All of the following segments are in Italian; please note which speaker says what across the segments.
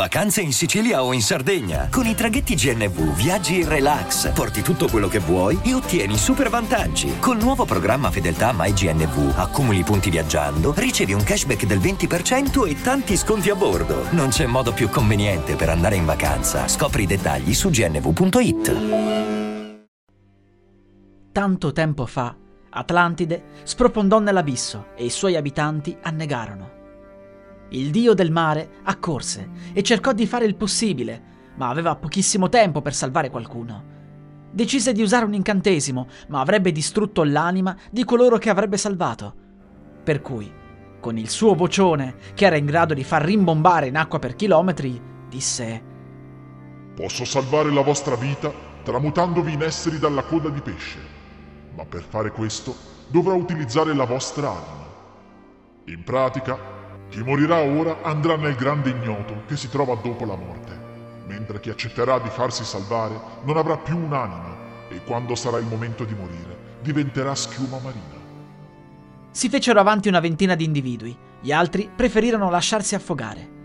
Speaker 1: Vacanze in Sicilia o in Sardegna. Con i traghetti GNV viaggi in relax, porti tutto quello che vuoi e ottieni super vantaggi. Col nuovo programma Fedeltà MyGNV accumuli punti viaggiando, ricevi un cashback del 20% e tanti sconti a bordo. Non c'è modo più conveniente per andare in vacanza. Scopri i dettagli su gnv.it.
Speaker 2: Tanto tempo fa, Atlantide sprofondò nell'abisso e i suoi abitanti annegarono. Il dio del mare accorse e cercò di fare il possibile, ma aveva pochissimo tempo per salvare qualcuno. Decise di usare un incantesimo, ma avrebbe distrutto l'anima di coloro che avrebbe salvato. Per cui, con il suo vocione, che era in grado di far rimbombare in acqua per chilometri, disse
Speaker 3: Posso salvare la vostra vita tramutandovi in esseri dalla coda di pesce, ma per fare questo dovrò utilizzare la vostra anima. In pratica, chi morirà ora andrà nel grande ignoto che si trova dopo la morte, mentre chi accetterà di farsi salvare non avrà più un'anima e quando sarà il momento di morire diventerà schiuma marina.
Speaker 2: Si fecero avanti una ventina di individui, gli altri preferirono lasciarsi affogare.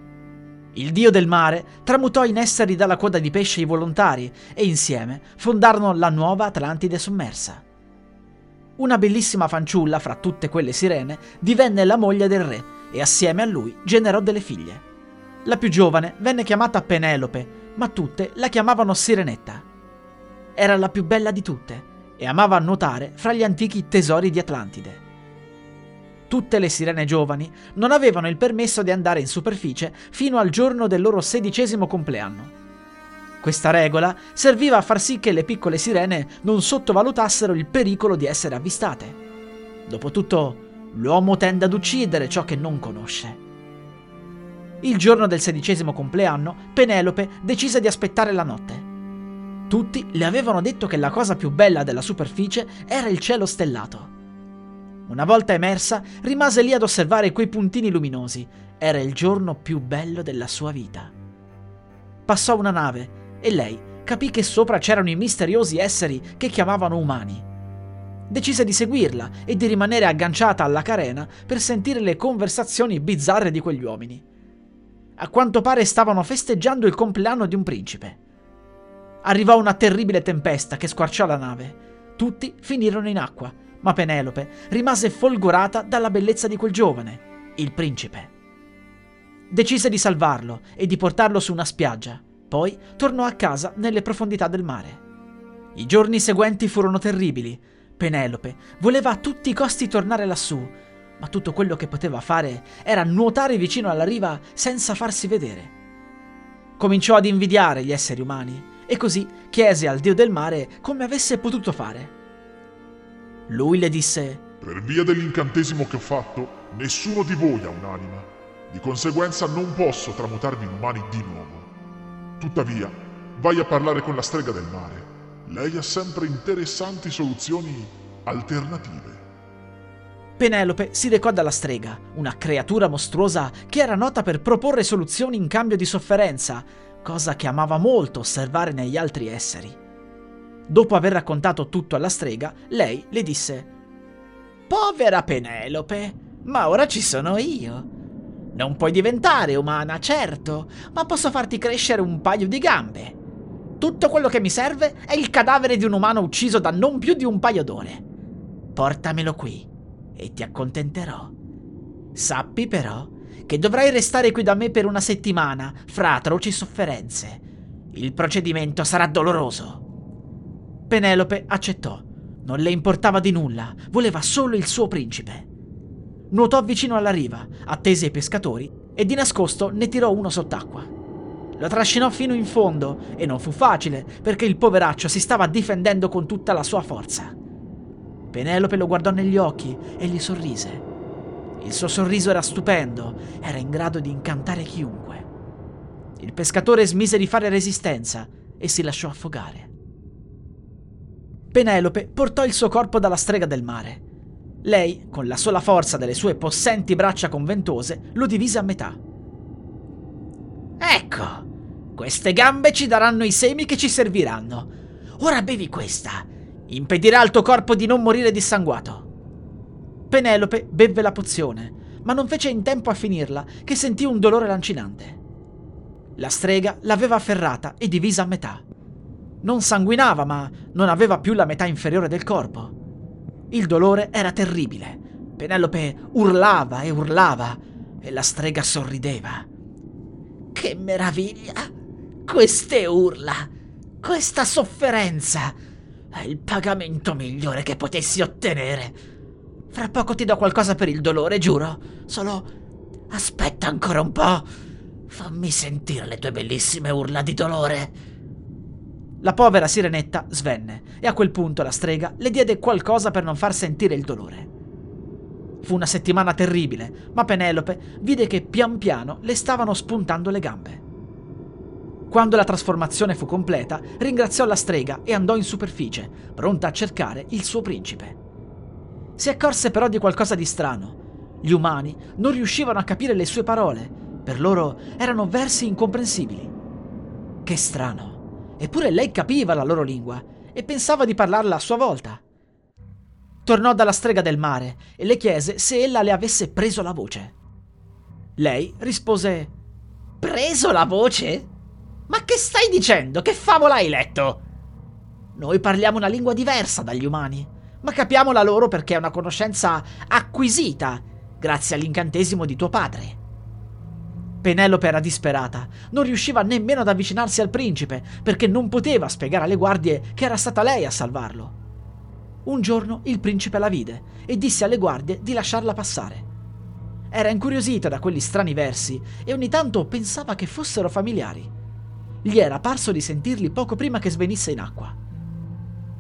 Speaker 2: Il dio del mare tramutò in esseri dalla coda di pesce i volontari e insieme fondarono la nuova Atlantide sommersa. Una bellissima fanciulla fra tutte quelle sirene divenne la moglie del re e assieme a lui generò delle figlie. La più giovane venne chiamata Penelope, ma tutte la chiamavano Sirenetta. Era la più bella di tutte e amava nuotare fra gli antichi tesori di Atlantide. Tutte le sirene giovani non avevano il permesso di andare in superficie fino al giorno del loro sedicesimo compleanno. Questa regola serviva a far sì che le piccole sirene non sottovalutassero il pericolo di essere avvistate. Dopotutto, L'uomo tende ad uccidere ciò che non conosce. Il giorno del sedicesimo compleanno, Penelope decise di aspettare la notte. Tutti le avevano detto che la cosa più bella della superficie era il cielo stellato. Una volta emersa, rimase lì ad osservare quei puntini luminosi. Era il giorno più bello della sua vita. Passò una nave e lei capì che sopra c'erano i misteriosi esseri che chiamavano umani. Decise di seguirla e di rimanere agganciata alla carena per sentire le conversazioni bizzarre di quegli uomini. A quanto pare stavano festeggiando il compleanno di un principe. Arrivò una terribile tempesta che squarciò la nave. Tutti finirono in acqua, ma Penelope rimase folgorata dalla bellezza di quel giovane, il principe. Decise di salvarlo e di portarlo su una spiaggia. Poi tornò a casa nelle profondità del mare. I giorni seguenti furono terribili. Penelope voleva a tutti i costi tornare lassù, ma tutto quello che poteva fare era nuotare vicino alla riva senza farsi vedere. Cominciò ad invidiare gli esseri umani e così chiese al dio del mare come avesse potuto fare. Lui le disse:
Speaker 3: Per via dell'incantesimo che ho fatto, nessuno di voi ha un'anima. Di conseguenza non posso tramutarvi in umani di nuovo. Tuttavia, vai a parlare con la strega del mare lei ha sempre interessanti soluzioni alternative.
Speaker 2: Penelope si recò dalla strega, una creatura mostruosa che era nota per proporre soluzioni in cambio di sofferenza, cosa che amava molto osservare negli altri esseri. Dopo aver raccontato tutto alla strega, lei le disse: Povera Penelope, ma ora ci sono io. Non puoi diventare umana, certo, ma posso farti crescere un paio di gambe. Tutto quello che mi serve è il cadavere di un umano ucciso da non più di un paio d'ore. Portamelo qui e ti accontenterò. Sappi però che dovrai restare qui da me per una settimana, fra atroci sofferenze. Il procedimento sarà doloroso. Penelope accettò. Non le importava di nulla, voleva solo il suo principe. Nuotò vicino alla riva, attese i pescatori e di nascosto ne tirò uno sott'acqua. Lo trascinò fino in fondo e non fu facile perché il poveraccio si stava difendendo con tutta la sua forza. Penelope lo guardò negli occhi e gli sorrise. Il suo sorriso era stupendo, era in grado di incantare chiunque. Il pescatore smise di fare resistenza e si lasciò affogare. Penelope portò il suo corpo dalla strega del mare. Lei, con la sola forza delle sue possenti braccia conventose, lo divise a metà. Ecco, queste gambe ci daranno i semi che ci serviranno. Ora bevi questa. Impedirà al tuo corpo di non morire dissanguato. Penelope bevve la pozione, ma non fece in tempo a finirla che sentì un dolore lancinante. La strega l'aveva afferrata e divisa a metà. Non sanguinava, ma non aveva più la metà inferiore del corpo. Il dolore era terribile. Penelope urlava e urlava e la strega sorrideva. Che meraviglia! Queste urla! Questa sofferenza! È il pagamento migliore che potessi ottenere. Fra poco ti do qualcosa per il dolore, giuro. Solo aspetta ancora un po'. Fammi sentire le tue bellissime urla di dolore. La povera sirenetta svenne e a quel punto la strega le diede qualcosa per non far sentire il dolore. Fu una settimana terribile, ma Penelope vide che pian piano le stavano spuntando le gambe. Quando la trasformazione fu completa, ringraziò la strega e andò in superficie, pronta a cercare il suo principe. Si accorse però di qualcosa di strano. Gli umani non riuscivano a capire le sue parole, per loro erano versi incomprensibili. Che strano. Eppure lei capiva la loro lingua e pensava di parlarla a sua volta. Tornò dalla strega del mare e le chiese se ella le avesse preso la voce. Lei rispose: Preso la voce? Ma che stai dicendo? Che favola hai letto? Noi parliamo una lingua diversa dagli umani, ma capiamo la loro perché è una conoscenza acquisita grazie all'incantesimo di tuo padre. Penelope era disperata, non riusciva nemmeno ad avvicinarsi al principe perché non poteva spiegare alle guardie che era stata lei a salvarlo. Un giorno il principe la vide e disse alle guardie di lasciarla passare. Era incuriosita da quegli strani versi e ogni tanto pensava che fossero familiari. Gli era parso di sentirli poco prima che svenisse in acqua.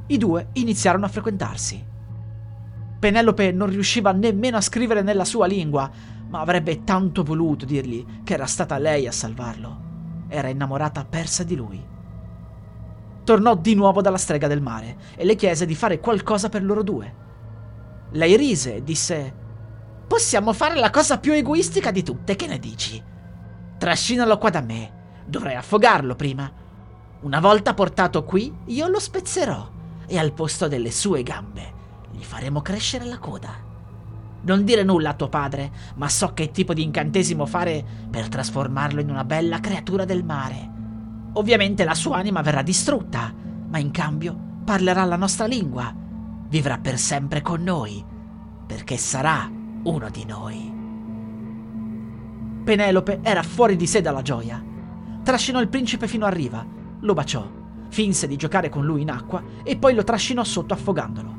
Speaker 2: I due iniziarono a frequentarsi. Penelope non riusciva nemmeno a scrivere nella sua lingua, ma avrebbe tanto voluto dirgli che era stata lei a salvarlo. Era innamorata persa di lui. Tornò di nuovo dalla strega del mare e le chiese di fare qualcosa per loro due. Lei rise e disse: Possiamo fare la cosa più egoistica di tutte, che ne dici? Trascinalo qua da me. Dovrei affogarlo prima. Una volta portato qui, io lo spezzerò e al posto delle sue gambe gli faremo crescere la coda. Non dire nulla a tuo padre, ma so che tipo di incantesimo fare per trasformarlo in una bella creatura del mare. Ovviamente la sua anima verrà distrutta, ma in cambio parlerà la nostra lingua. Vivrà per sempre con noi, perché sarà uno di noi. Penelope era fuori di sé dalla gioia. Trascinò il principe fino a riva, lo baciò, finse di giocare con lui in acqua e poi lo trascinò sotto affogandolo.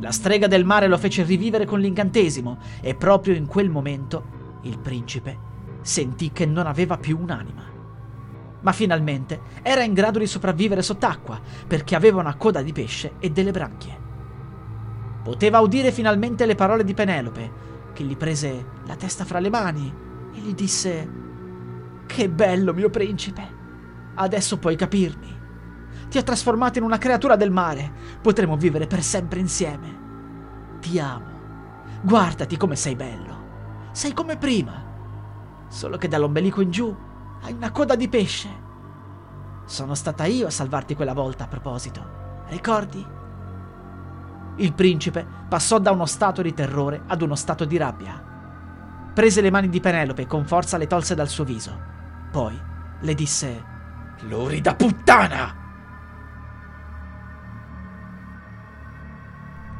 Speaker 2: La strega del mare lo fece rivivere con l'incantesimo e proprio in quel momento il principe sentì che non aveva più un'anima. Ma finalmente era in grado di sopravvivere sott'acqua perché aveva una coda di pesce e delle branchie. Poteva udire finalmente le parole di Penelope, che gli prese la testa fra le mani e gli disse Che bello, mio principe! Adesso puoi capirmi. Ti ha trasformato in una creatura del mare. Potremo vivere per sempre insieme. Ti amo. Guardati come sei bello. Sei come prima. Solo che dall'ombelico in giù hai una coda di pesce. Sono stata io a salvarti quella volta a proposito. Ricordi? Il principe passò da uno stato di terrore ad uno stato di rabbia. Prese le mani di Penelope e con forza le tolse dal suo viso. Poi le disse: Lurida puttana!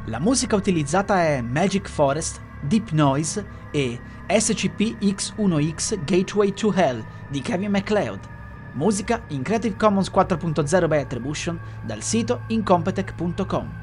Speaker 2: La musica utilizzata è Magic Forest, Deep Noise e SCP-X1X Gateway to Hell di Kevin MacLeod. Musica in Creative Commons 4.0 by Attribution dal sito incompetech.com.